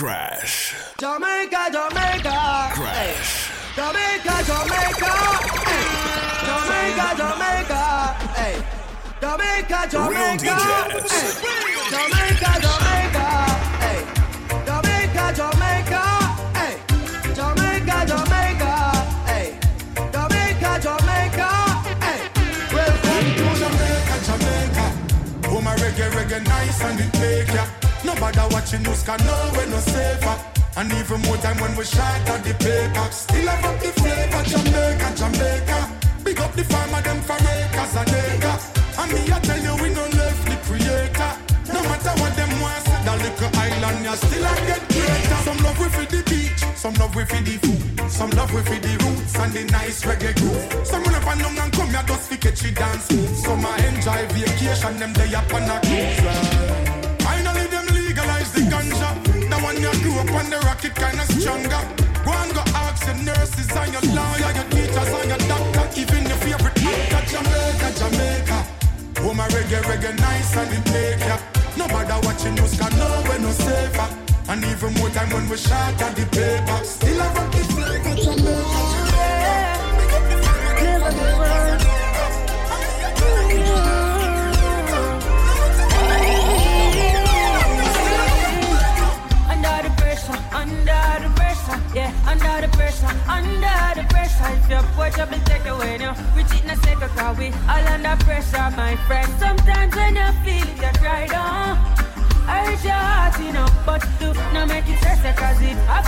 Crash. Jamaica, Jamaica. Crash. Jamaica, Jamaica. Hey. Jamaica, Jamaica. Hey. Jamaica, Jamaica. Hey. Jamaica, Jamaica. Hey. Jamaica, Jamaica. Hey. Jamaica, Jamaica. Hey. Jamaica, Jamaica. Hey. Welcome to Jamaica, Jamaica. Oh my reggae, reggae nice and it take ya. Nobody watching news can know we no safer. And even more time when we shot at the paper. Still have up the flavor, Jamaica, Jamaica. Big up the farmer, them for acres and acres. And me, I tell you, we no left the creator. No matter what them want, that little island, you still a get greater. Some love we for the beach, some love we for the food, some love we for the roots and the nice reggae groove. Some will never know and come here just fi catch dance. Some a enjoy vacation, them day up on a cruise. The ganja. The one you grew up on the rocket kinda stronger. Go and go ask your nurses and your lawyer, your teachers and your doctor, even your favorite actor. Jamaica, Jamaica. Oh my reggae, reggae nice and it make ya. Nobody watching news can know we no safer. And even more time when we shot at the paper. Still have a the flavor, Jamaica, yeah, under the pressure, under the pressure. If your boy trouble take away now, we cheat in a second, cause we all under pressure, my friend. Sometimes when you feel it, you cry down. Hurt your heart, you know, but do not make it stress, cause it I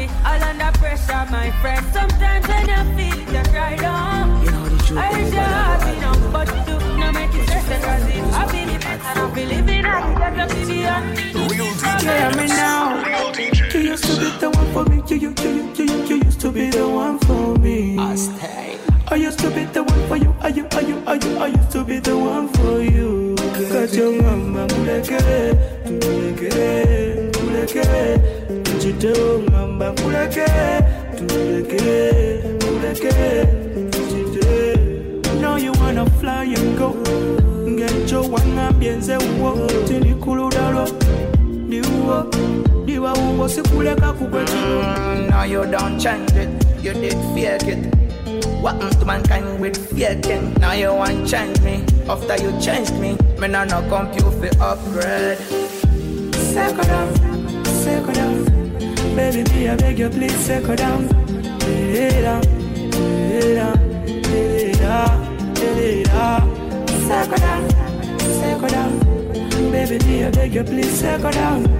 second, all under pressure, my friend. Sometimes when you feel it, you cry down. You know the truth, I hurt your heart, you know, but do not make it stress, cause it I feel it better, I feel it better, get up to the end. Real Hear me now. Real You used to be the one for me. You, you, you, you, you, you used to be the one for me. I used to be the one for you. Are you, are you, are you? I used to be the one for you. Cause your mama kulekere, kulekere, kulekere. Tujite mama kulekere, kulekere, kulekere. Tujite. Now you wanna fly and go. Get your one ambience uwo. Tini kuludalo. Diwo, diwa uwo sikuleka kukwetilo. Mm, no, you don't change it. You did fake it. What happened to mankind with faking? Now you want change me. After you changed me, me now no compute for upgrade. Settle down, settle down. Baby, me, I beg you, please settle down. Lay down, lay down, lay down, lay down. Settle down, down. Baby, me, I beg you, please settle down.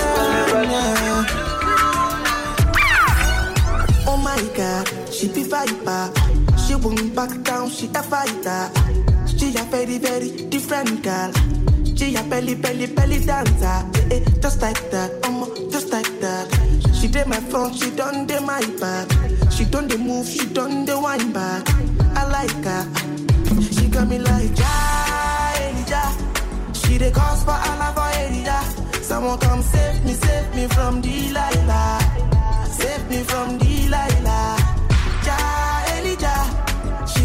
won't back down, she a fighter. She a very, very different girl. She a belly, belly, belly dancer. Eh, eh, just like that, um, just like that. She did my front, she done the my back. She done the move, she done the wine back. I like her. She got me like ja, Elijah. She the cause for Allah for Elijah. Someone come save me, save me from Delilah. Save me from Delilah.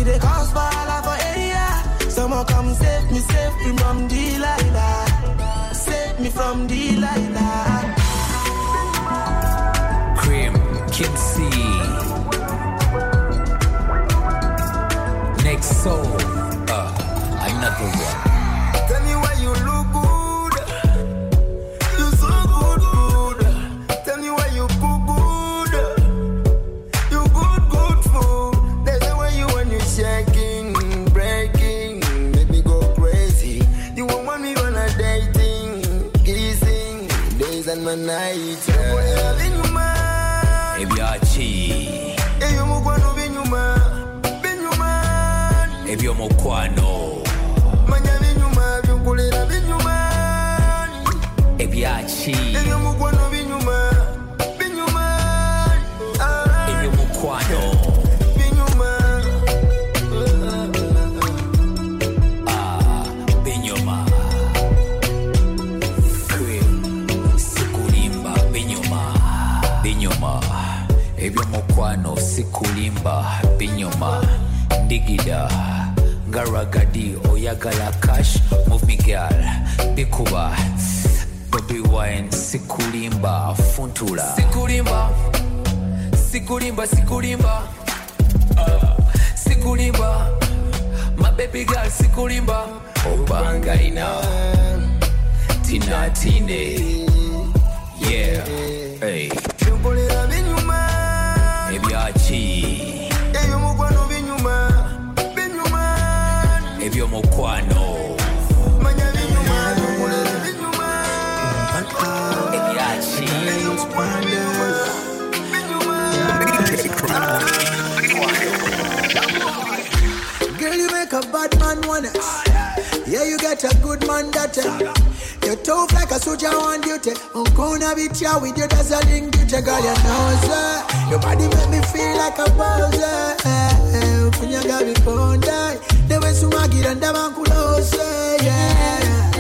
Ja, Elijah. She the cause for Allah for Elijah. Someone come save me, save me from Delilah. Save me from Delilah. Cream, Kid C. Next soul, uh, another one. Tell me why you look days and my nights. Yeah. Binyuma, Ebyachi, eyo binyuma, binyuma. ebyomukwano, Manya binyuma, binyuma. ebyomukwano binyuma. Ebyomukwano, sikulimba, binyuma. Ndigida, garagadi, oyagala cash, move bikuba. Wine, sikulimba, funtula. Sikulimba, sikulimba, sikulimba. Sikulimba. My baby sikulimba. Obangaina. Tina Tine. Yeah. Hey. Ebyachi. Girl, you make a bad man wanna. Yeah, you get a good man that uh, You're tough like a soldier on duty. I'm gonna be here with you, a link. Girl, you know, sir. Your body make me feel like a buzzer. When you got me born, die. The way some I get under my clothes, yeah.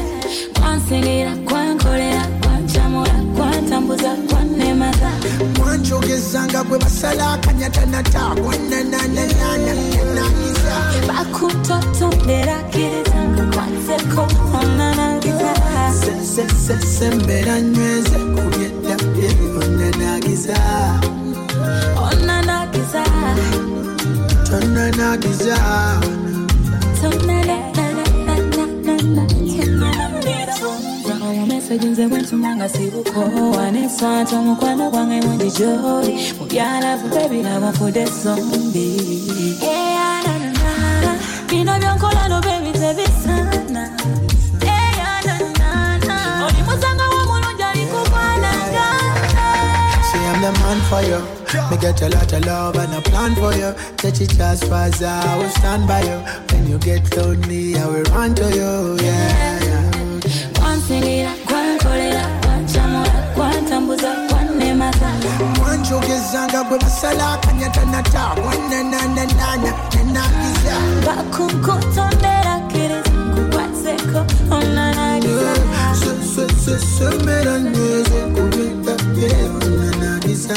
Kwansigira, kwankolera, kwancamula, kwantambuza, kwanemaza. mwanjogezanga bwe basala akanyatanata gwananananananagiza Bakutotondera kkiriza, nkwatseko, onanagiza. sembera nyweze kubyedda onanagiza Onanagiza. Oli musanga w'omulungi alikukwanagana Say I'm the man for you. Me get a lot of love and a plan for you. Touch it as far as I will stand by you. When you get lonely, I will run to you. Yeah, yeah. kwansingira kwankolera kwancamula kwantambuza kwanemaza mwanjogezanga bwe basala akanyatanata gwanananananagiza bakukutondera kkiriza nkukwatseko onanagiza sembera nyweze kubyedda onanagiza onanagiza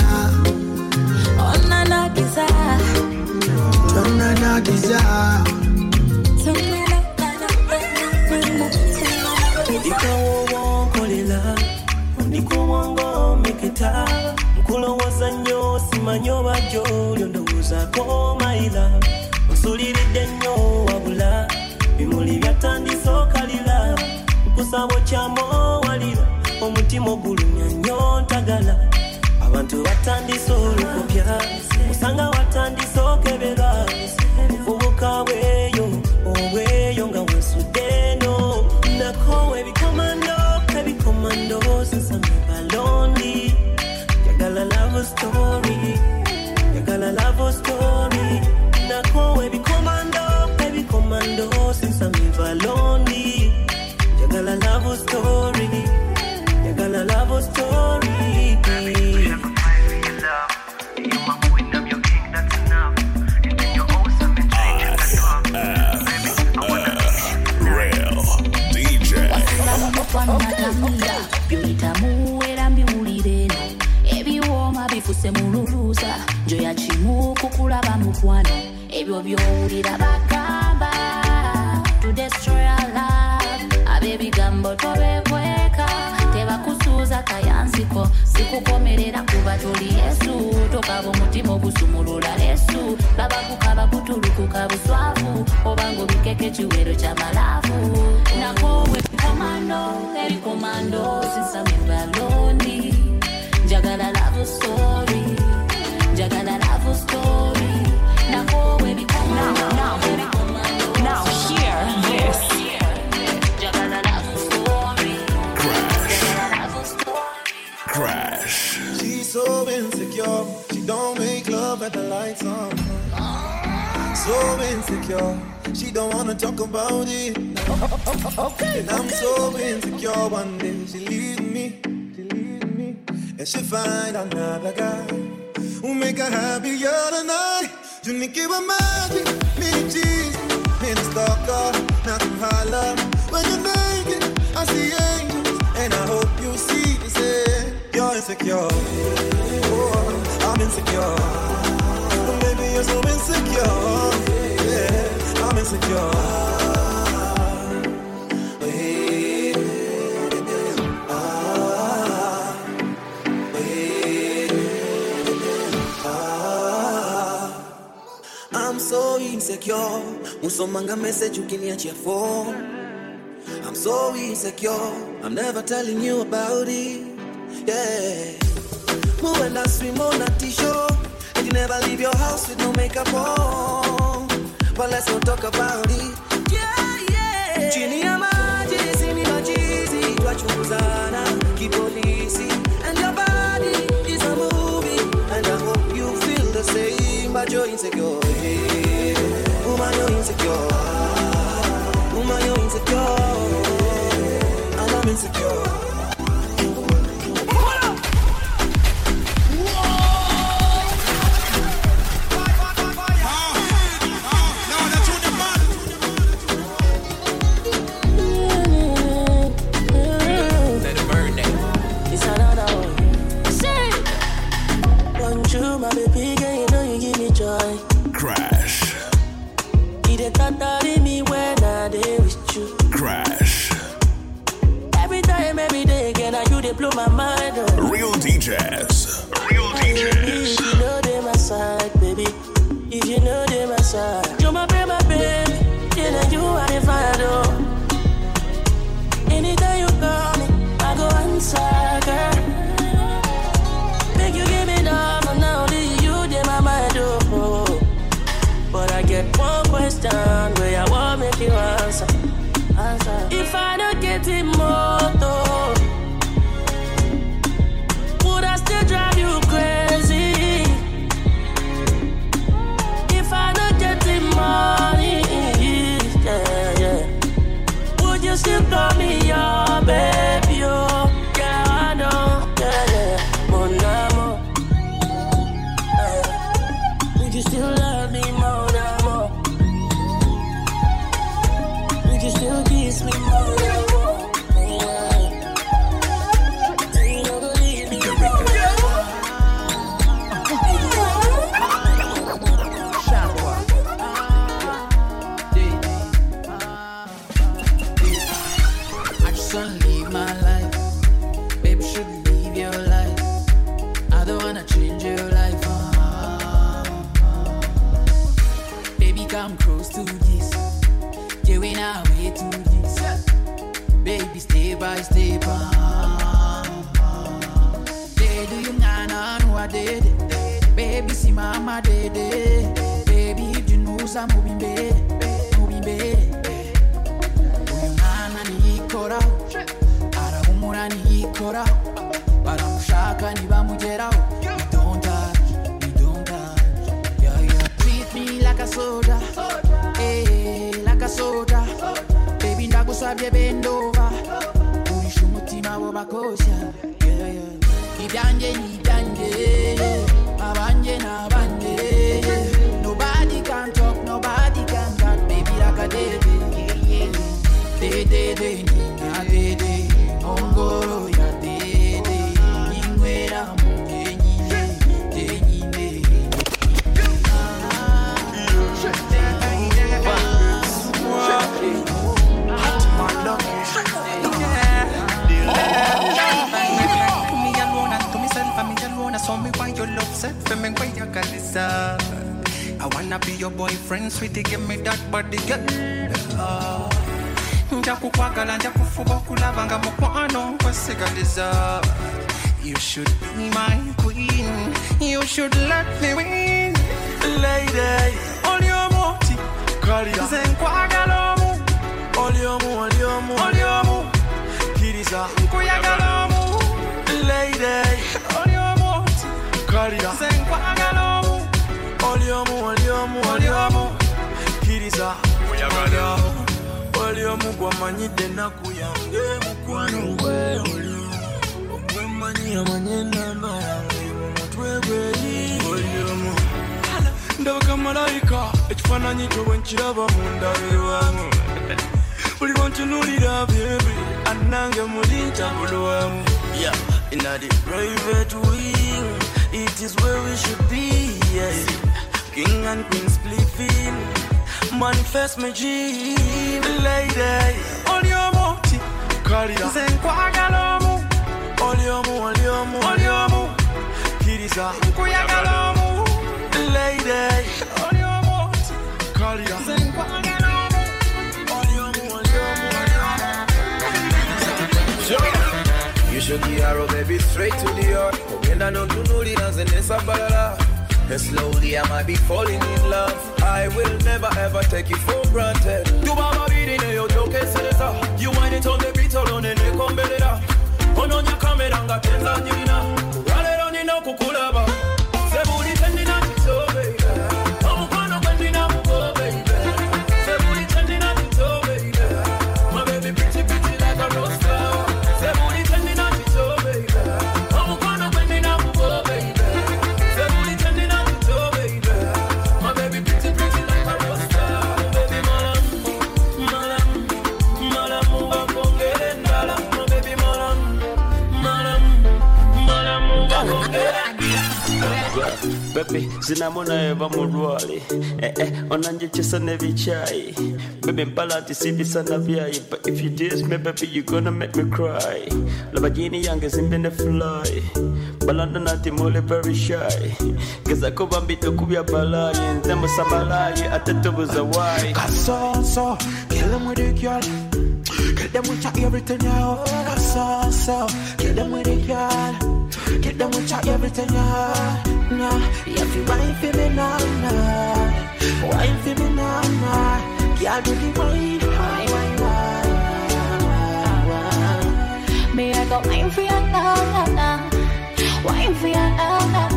tonanagiza ndikawowonkolela mukwano ebyo byowulira bagamba to destroy our love ab'ebigambo tobekweka. Tebakusuuza kayansiko sikukomerera kuba tuli yesu. Tokaba omutima ogusumulula lesu babakukaba kutulukuka buswavu obanga obikeka ekiwero ky'amalaavu So insecure. She don't wanna talk about it. Okay. And I'm so insecure. One day she leave me. She leave me. And she find another guy who make her happier tonight. You need give her magic, mini cheese, mini stalker, not to holler. When you're naked, I see angels, and I hope you see the same. You're insecure. Oh, I'm insecure. You're so insecure. Yeah, I'm insecure. So insecure. Musomanga message ukiniachia phone. I'm so insecure. I'm never telling you about it. Yeah. Muenda swim on a t-shirt. You never leave your house with no makeup on. But let's not talk about it. Yeah, yeah. Chini ya maji, sini majizi, twachunguzana kipolisi. And your body is a movie. And I hope you feel the same. But you're insecure. Woman, you're insecure. Be your boyfriend, sweetie, give me that body, girl. Oh. nja kukwagala nja kufuba okulaba nga mukwano nkwesigaliza you should be my queen. You should let me win. Lady. Oli omuti Kalira. nze nkwagala omu oli omu oli omu oli omu kkiriza nkuyagala omu lady. Oli omuti kalira nze nkwagala omu oli omu oli omu oli omu kkiriza oyagala oli omu gwamanyidde ennaku yange mukwano gwe oli omu ogwemanyi amanyi enamba yange mu mutwe gweri oli omu ndabaka malayika ekifaananyi kyo bwe nkiraba mu ndabirwamu buli lwontunulira byebi annange muli ntabulwamu Yeah, in the private wing, it is where we should be. Yeah. King and queen spliffing, manifest my dream, lady. oli omuti Kalira, nze nkwagala omu oli omu, oli omu, oli omu Kiriza, nkuyagala omu lady. oli omuti Kalira, nze nkwagala omu oli omu, oli omu, You should be arrow, baby, straight to the heart. Ogenda tunulira nze nesabalala. And slowly I might be falling in love. I will never ever take it for granted. You are my reading, you joke, You wind it on the beat alone and oh, you come better. On your camera, and got 10,000 Sinamona eva mulwale eh, eh, onanjechesa nevichai Baby, mpalati sibisana vyai But if you diss me, baby, you gonna make me cry Labagini yange zimbene fly Balanda nati mole very shy Geza kuba mbito kubya balai Nze musamalai, ate tubuza them with it, girl. Get them with everything, yo. Kasonso, kill them with it, girl. Them with your everything, yo. Nah, you feel wine for me now, nah. Wine for me now, nah. Girl, do the wine, wine, wine, wine, wine. Me, I go wine for you now, now, now. Wine for you now. Wine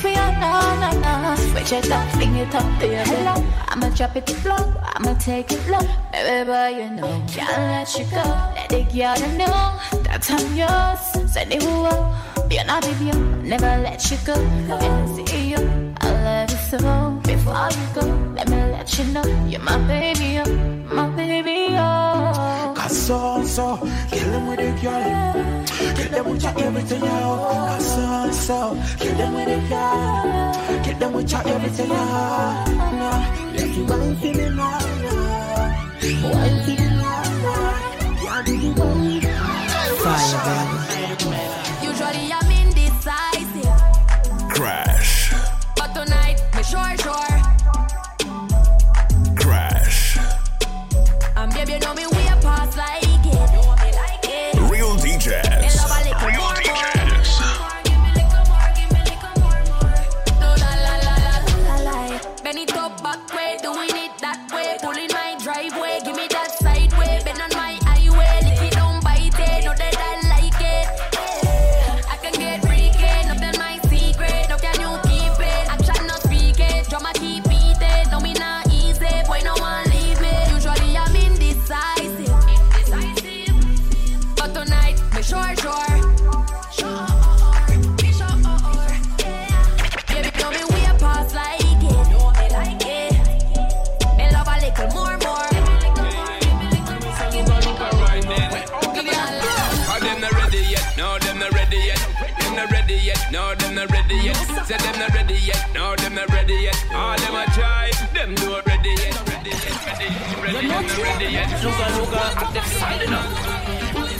for you now, now, now. Switch it up, fling it up your hello. I'ma drop it low, I'ma take it low. Baby, boy, you know, can't let you go. Let the girl know that I'm yours. Send it up. You're not baby, never let you go. When I see you, I love you so. Before you go, let me let you know you're my baby, oh, my baby. Kasonso, kill them with it, girl. Get them with your everything, yo. Kasonso, kill them with it, girl. Get them with your everything, yo. Nah, if you wine for me now, nah. Wine for me now, nah. Girl, do the wine. Fire, baby. Usually I'm indecisive, Crash.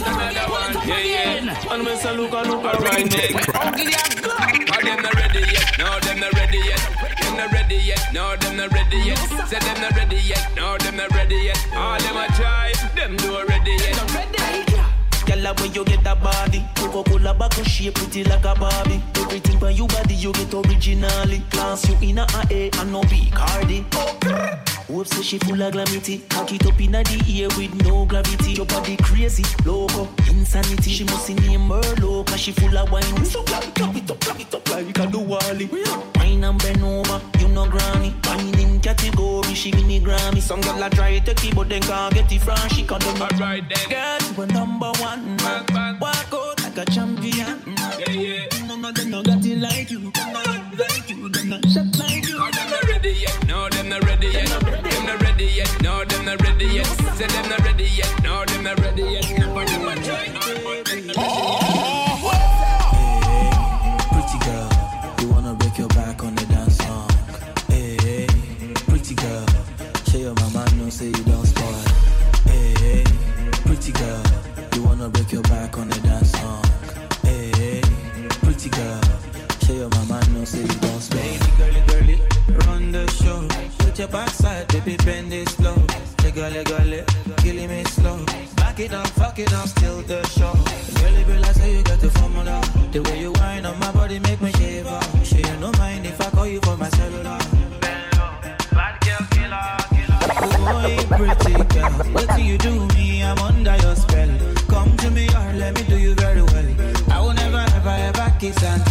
Another one. Yeah, yeah. And me say look a a them not ready yet? No, them not ready yet. Them not ready yet. No, them not ready yet. Them not ready yet. No, them not ready yet. All them a try. Them ready yet. Girl, when you get that body, Coca-Cola bottle shape pretty like a Barbie. Everything you body you get originally. Class you in a A and no B cardi. Hope say she full of glamity. Cock it up in the ear with no gravity. Your body crazy, loco, insanity. She must name her low, cause she full of wine. So clap it, clap it up, clap it up like a Duwali. Wine and bend over, you know granny. Wine in category, she give me Grammy. Some girl a try to keep, but then can't get it from she can't do Alright then. Girl, you a number one. Walk out like a champion. Yeah, yeah. No, no, they no got it like you. They not like you. They not shot like you. No, ready yet. Say them not ready yet. No, them not ready yet. But them a try. But them not ready yet. Pretty girl, you wanna break your back on the dance song. Hey, pretty girl, show your mama know say you don't spoil. Hey, pretty girl, you wanna break your back on the dance song. Hey, pretty girl, show your mama know say you don't spoil. Baby girly, girly, run the show. Put your backside, baby, bend it slow. Gully, gully, killing me slow. Back it up, fuck it up, still the show. Girl, I say you got the formula. The way you whine on my body make me shiver. Sure you no mind if I call you for my cellular. Boy, pretty girl, what do you do me? I'm under your spell. Come to me or let me do you very well. I will never, ever, ever kiss and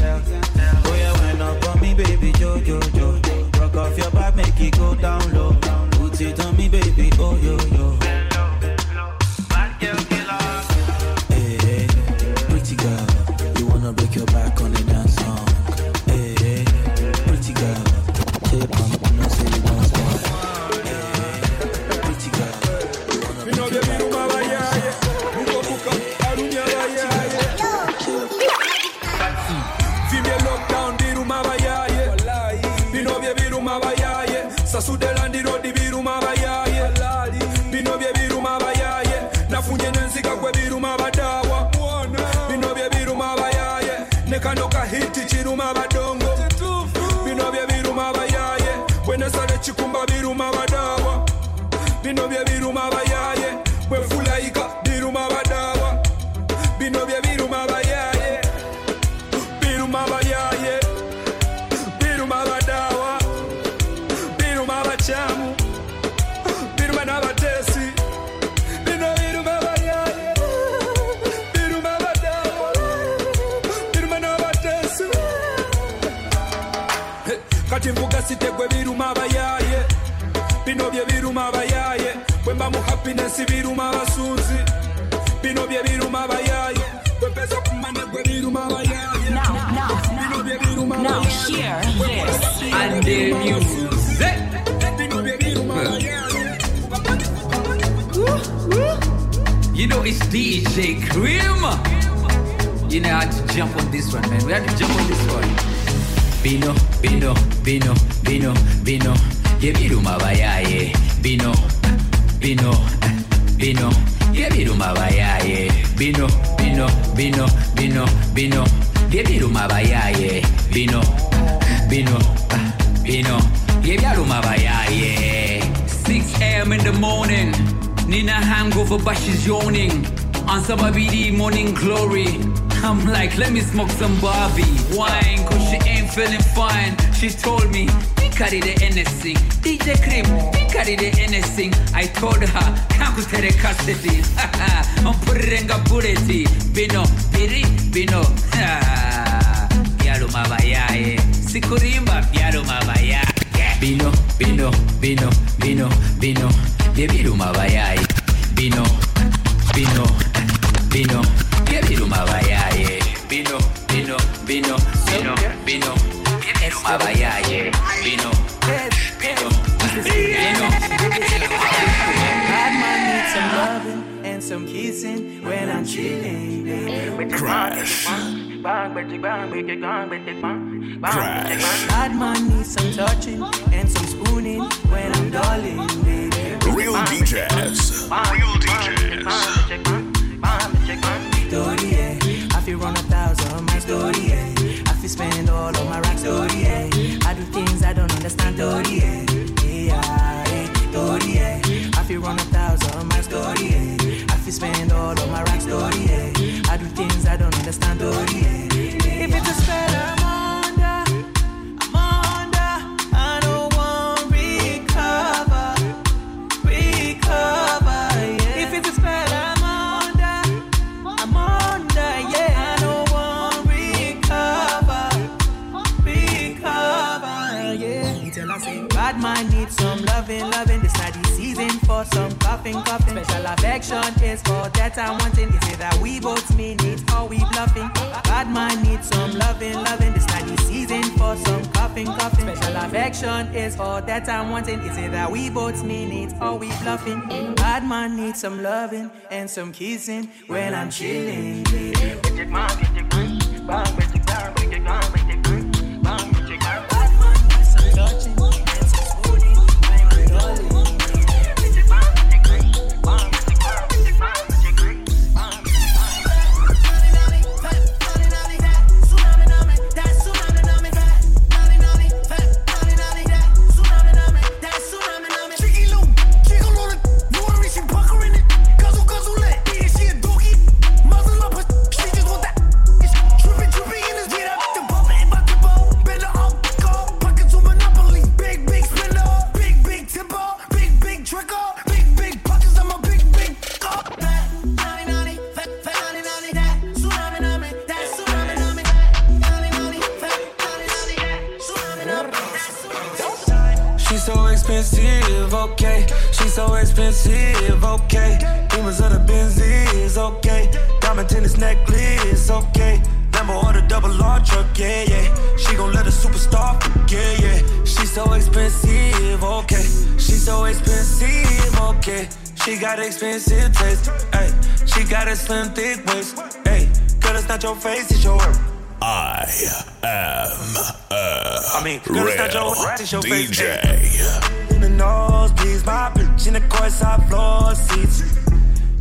Ye biruma bayaye. Bino, bino, bino. Ye ah, biruma bayaye. 6 a.m. in the morning. Nina hangover, but she's yawning. On some BD morning glory. I'm like, let me smoke some Barbie. Wine, cause she ain't feeling fine. She told me, we carry the NSC. DJ Cream, we carry the NSC. I told her, can't go the custody. I'm putting a bullet. Bino, biri, bino. Yalo mabayaye. Eh. Sikurimba, yalo mabayaye. Eh. Bino, bino, bino, bino, bino. Ye biruma bayaye. Eh. Bino, bino, bino. Bayaye. Bino, bino, bino, bino, bino. Ye biruma bayaye. Bino, bino, bino. Bad man needs some loving and some kissing when I'm chilling. baby. Crash. Bang, bitty, bang, bitty, bang, bitty, bang, bang, Crash. bitty, bang. Bad man needs some touching and some spooning when I'm darling, baby. Real DJs. Real DJs. I feel run a thousand my story, yeah. I feel spend all of my racks, story, yeah. I do things I don't understand, story, yeah. I feel run a thousand my story, yeah. I feel spend all of my racks, story, yeah. I do things I don't understand, story, yeah. If it's a spell, I'm bad man needs some loving, loving. This not the season for some coughing, coughing. Special affection is for that I'm wanting. Is it that we both mean it or we bluffing? Bad man needs some loving, loving. This not the season for some coughing, coughing. Special affection is for that I'm wanting. Is it that we both mean it or we bluffing? Bad man needs some loving and some kissing when I'm chilling. She's expensive taste, hey. She got a slim, thick waist, hey. Girl, it's not your face, it's your I am a I mean, girl, it's not your it's your face, DJ. In the nose, please, my bitch in the course, courtside floor seats.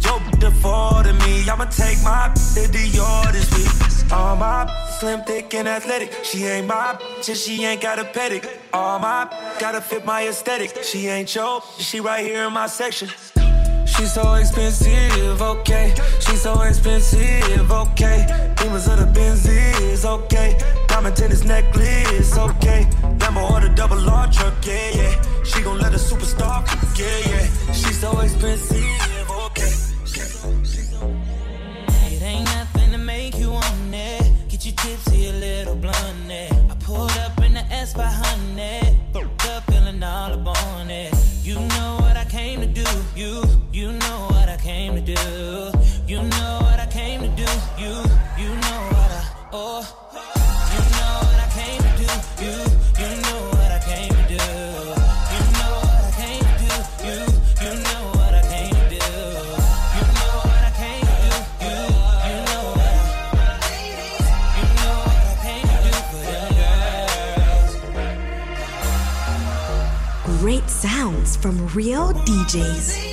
Yo, defaulted me, I'ma take my to Dior this week. All my slim, thick, and athletic. She ain't my bitch, she ain't got a pedic. All my gotta fit my aesthetic. She ain't your, she right here in my section. She's so expensive, okay. She's so expensive, okay. Demons of the Benzies, okay. Diamond tennis necklace, okay. Lambo or the double R truck, yeah, yeah. She gon' let a superstar cook, yeah, yeah. She's so expensive, okay. It ain't nothing to make you on it. Get you tipsy, a little blunt, I pulled up in the S500. From real DJs.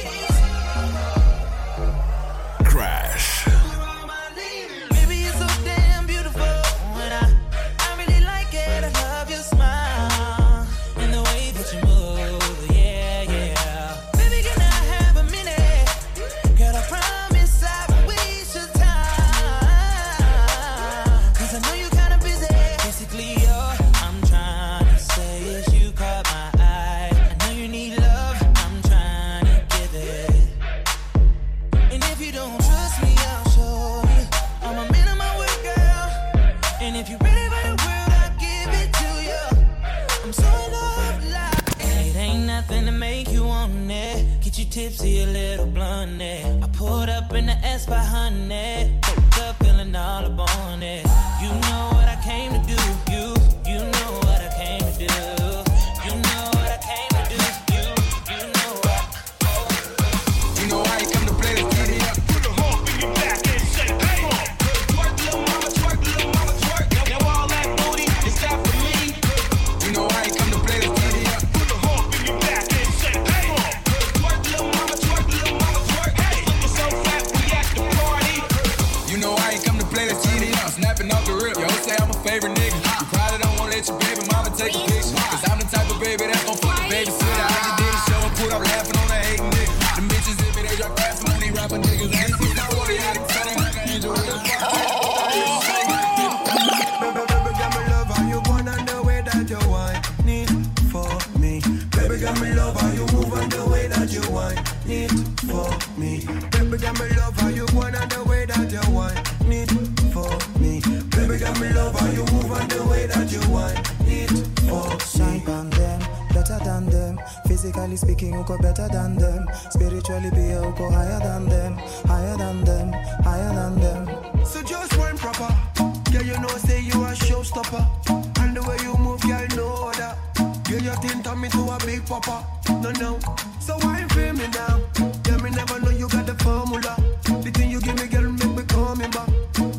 You think turn me to a big papa. No, no. So why feel me now? Yeah, me never know you got the formula. The thing you give me, girl, make me coming back.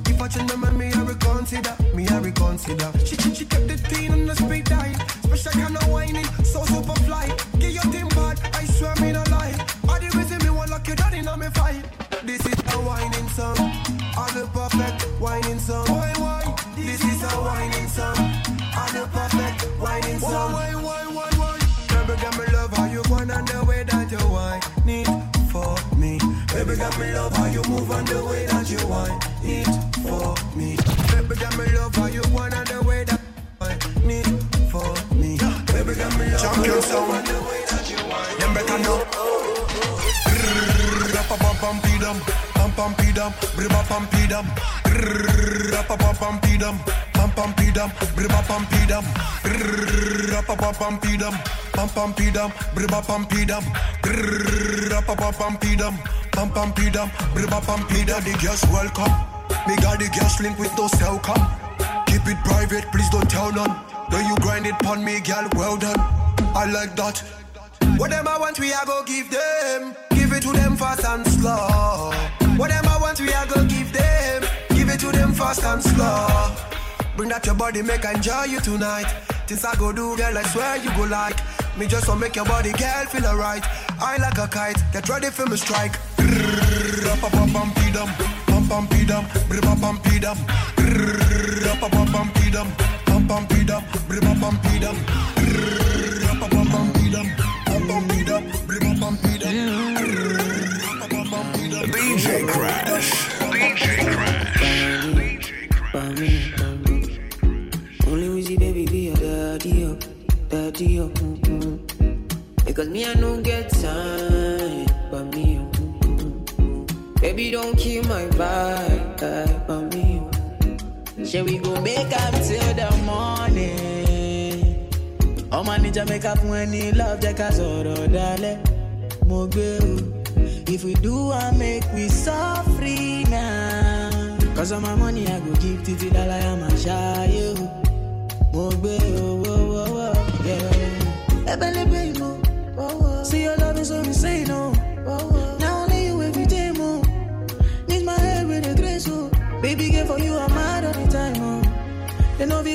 If I change my mind, me, I reconsider. Me, I reconsider. She, she, she kept the thing on the speed dial. Special kind of whining, so super me love how you move on the way that you want. Need for me. Baby, got me love how you going on the way that you. Need for me. Baby, me love how you sound. on the way that you want. Them better know. Rappa pam pam pidam, pam pam pidam, briba pam pidam. Rappa pam pam pidam, pam pam pidam, briba pam pidam. Rappa pam pam pidam, pam pam pidam, briba pam pidam. Rappa pam pam pidam, pam pam pidam, briba pam pidam. The girls welcome. Me got the girls link with no cell come. Keep it private, please don't tell none. When you grind it pon me, girl, well done. I like that. Whatever want we I go give them. Give it to them fast and slow. Whatever want we I go give them. Give it to them fast and slow. Bring that your body, make I enjoy you tonight. Things I go do, girl, I swear you go like. Me just want make your body, girl, feel alright. I like a kite, get ready for me strike. Rappa pam pam pidam, pam pam pidam, briba pam pidam. Rappa pam pam pidam, pam pam pidam, briba pam pidam. Make up till the morning? Ọmọ ní Jamaica fún ẹni love jẹ́ ká sọ̀rọ̀ dalẹ̀. Mo. If we do am make we suffer now. Cause all my money I go give títí dálàyà máa ṣáyé o. Mo gbé owó wọ́wọ́ yeah. Ẹbẹ̀lẹ́bẹ̀ ìmọ̀. See your love is so insane o.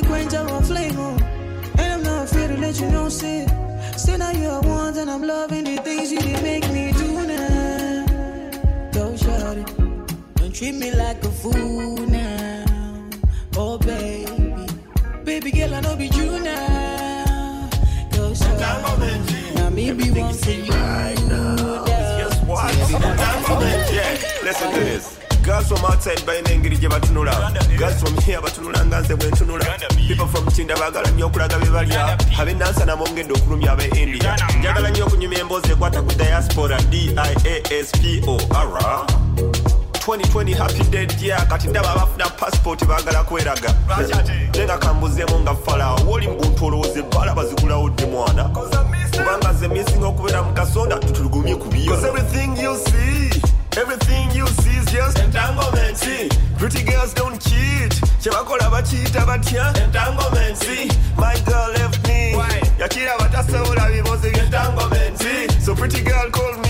Quench our flame o. And I'm not afraid to let you know say. Say now you are one and I'm loving the things you did make me do now. Go shorty. Don't treat me like a fool now. Oh baby. Baby girl I know be you now. Go shorty. Now me be one for you. Right now. Guess what? listen to this. From outside balina engeri gye batunula. Girls from here batunula nga nze bwe ntunula. People from kinda baagala nnyo okulaga bye balya. Ab'enansa namongedde okulumya ab'e india. Njagala nnyo okunyuma emboozi ekwata ku diaspora diaspo ara. 2020 happy dead year. Kati ndaba abafuna passport baagala kweraga. Nenga kambuzeemu nga falawo wooli mbuntu olowooza ebbala bazigulawo dde mwana? Kubanga ze missing okubeera mu kasonda bakiyita batya entanglement. See, my girl left me. Yakira batasobola bibozi entanglement. See, so pretty girl called me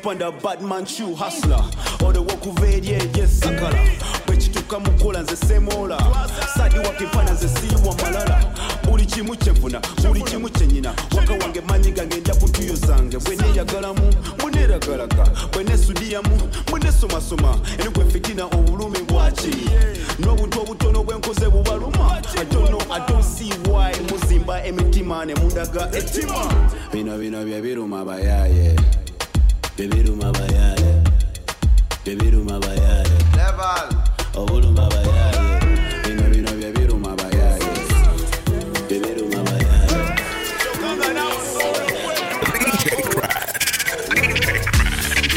up under badman shoe hustler. Odewo kuva eri eryesakala bwekituuka mukola nze semola sadi wakimpana nze siiwa malala. Buli kimu kyenfuna buli kimu kyenyina waka wange manyi gange nja kutuyo zange bwe neeyagalamu muneeragalaga bwe nesudiyamu munesomasoma enigwe fitina obulumi bwaki n'obuntu obutono bwenkoze bubaluma atono adonsi why. Muzimba emitima ne mundaga ettima bino bino bye biruma bayaye bye biruma bayaye bye biruma bayaye obuluma bayaye bino bino bye biruma bayaye bye biruma bayaye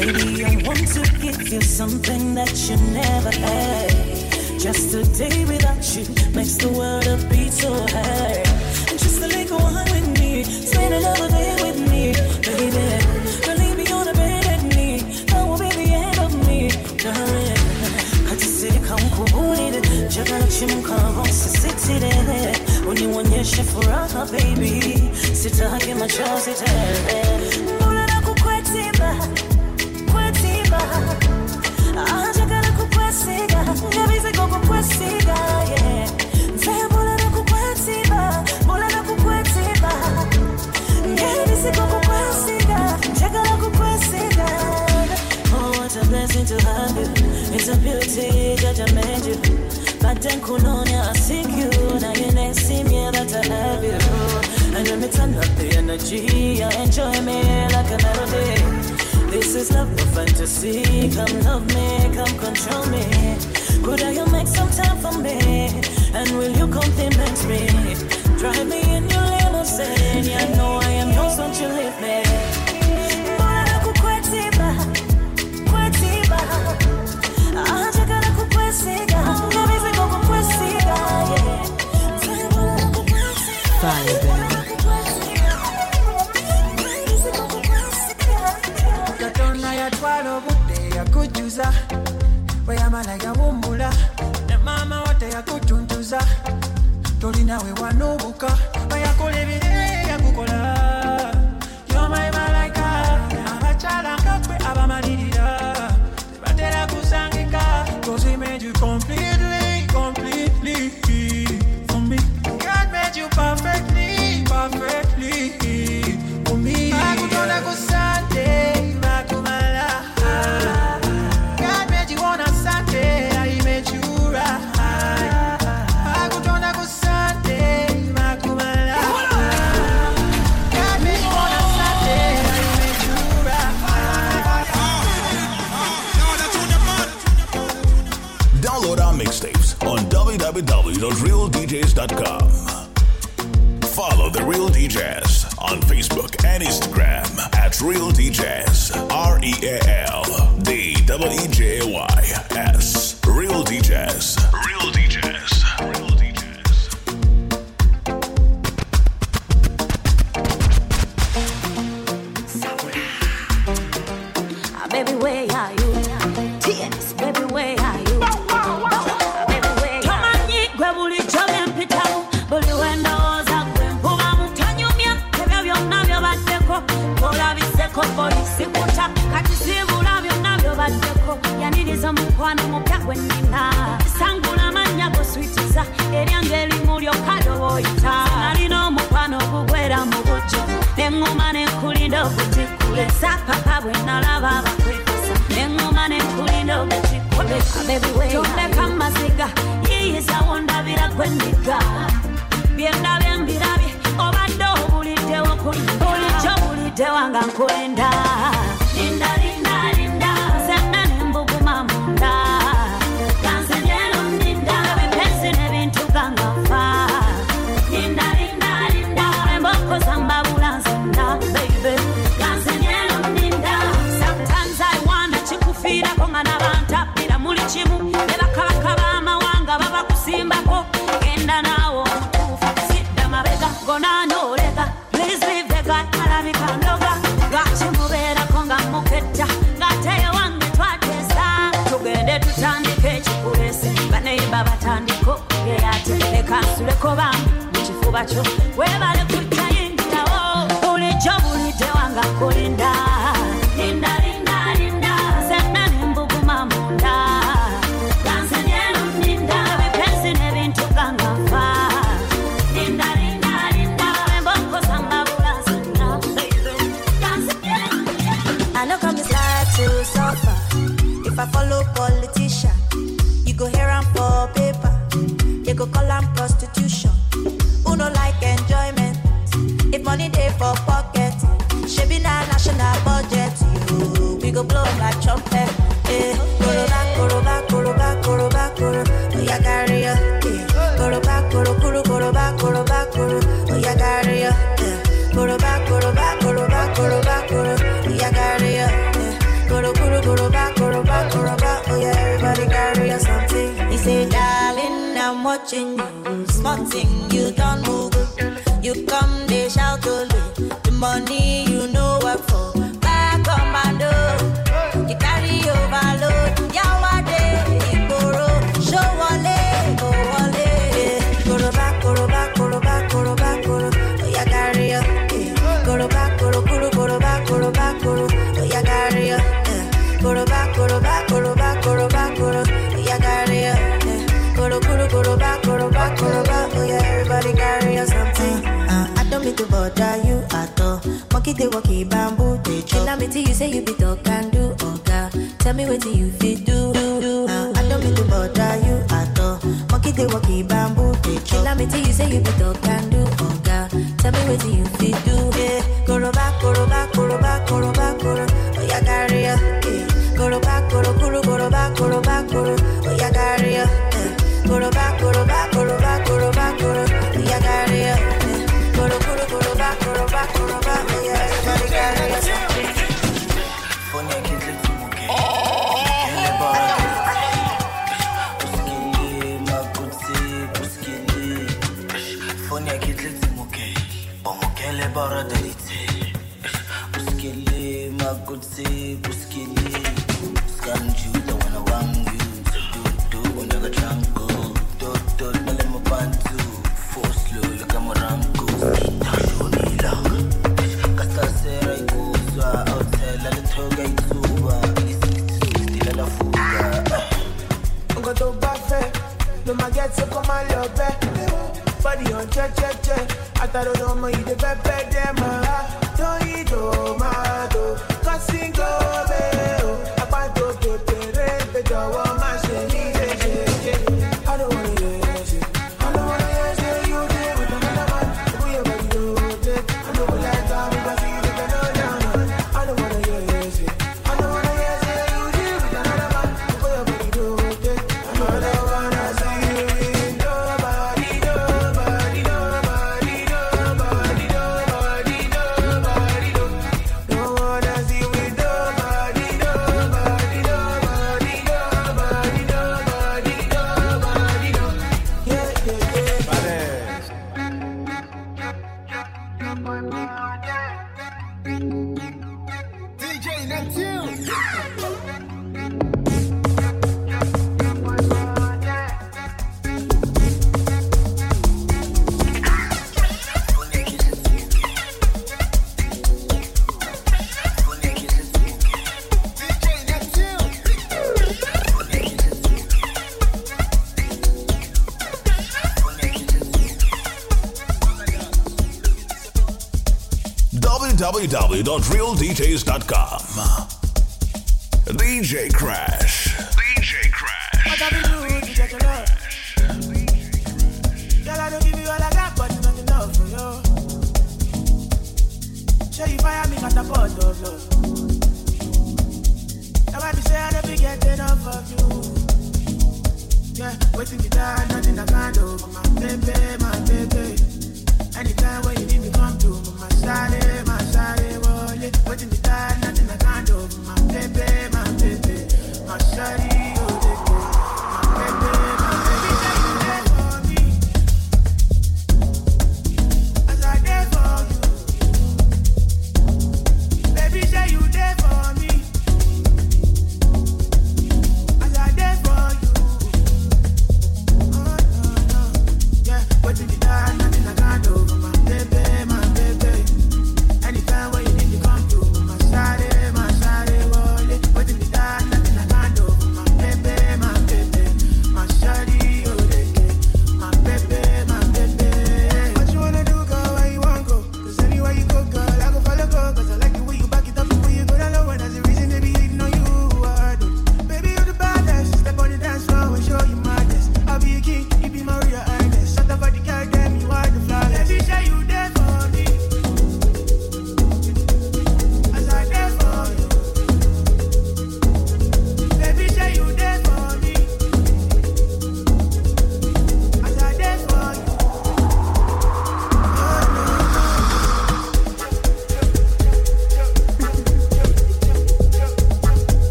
Baby, I want to give you something that you never had. Just a day without you makes the world a beat so hard. Just a little wine with me, spend another day with unionyeshe furaha baby sitaki machozi tele mbulana kukwetiba kwetiba anjagala kukwesiga ah, nyabizigo kukwesiga yeah. nze mbulana kukwetiba mbulana kukwetiba nyabizigo kukwesiga njagala kukwesiga Oh, what a blessing to have you. It's a beauty that I made you. But then Kunonia, I seek you. Now you next see me that I have you. And when me turn up the energy, I enjoy me like a melody. This is love, no fantasy. Come love me, come control me. Could I you make some time for me? And will you compliment me? Drive me in your limousine. I know I am yours, don't you leave me. Yakujuza bwe yamala yawumbula ne maama wo teyakutuntuza tolinawe wanubuka bwe yakola koroba. Yeah, got it. Yeah. Koro. Oh yeah, everybody got it something. Uh, I don't mean to bother you at all. Monkey they walkie bamboo they chop. Me till you say you be talk and do oga. Oh, Tell me what you fit do. do, I don't mean to bother you at all. Monkey they walkie bamboo they chop. Me till you say you be talk and do oga. Oh, Tell me what you fit do. Yeah. Koroba, koroba. mataro no mo pepe de ma to ido ma kasingo be o apato to tere www.realdjs.com.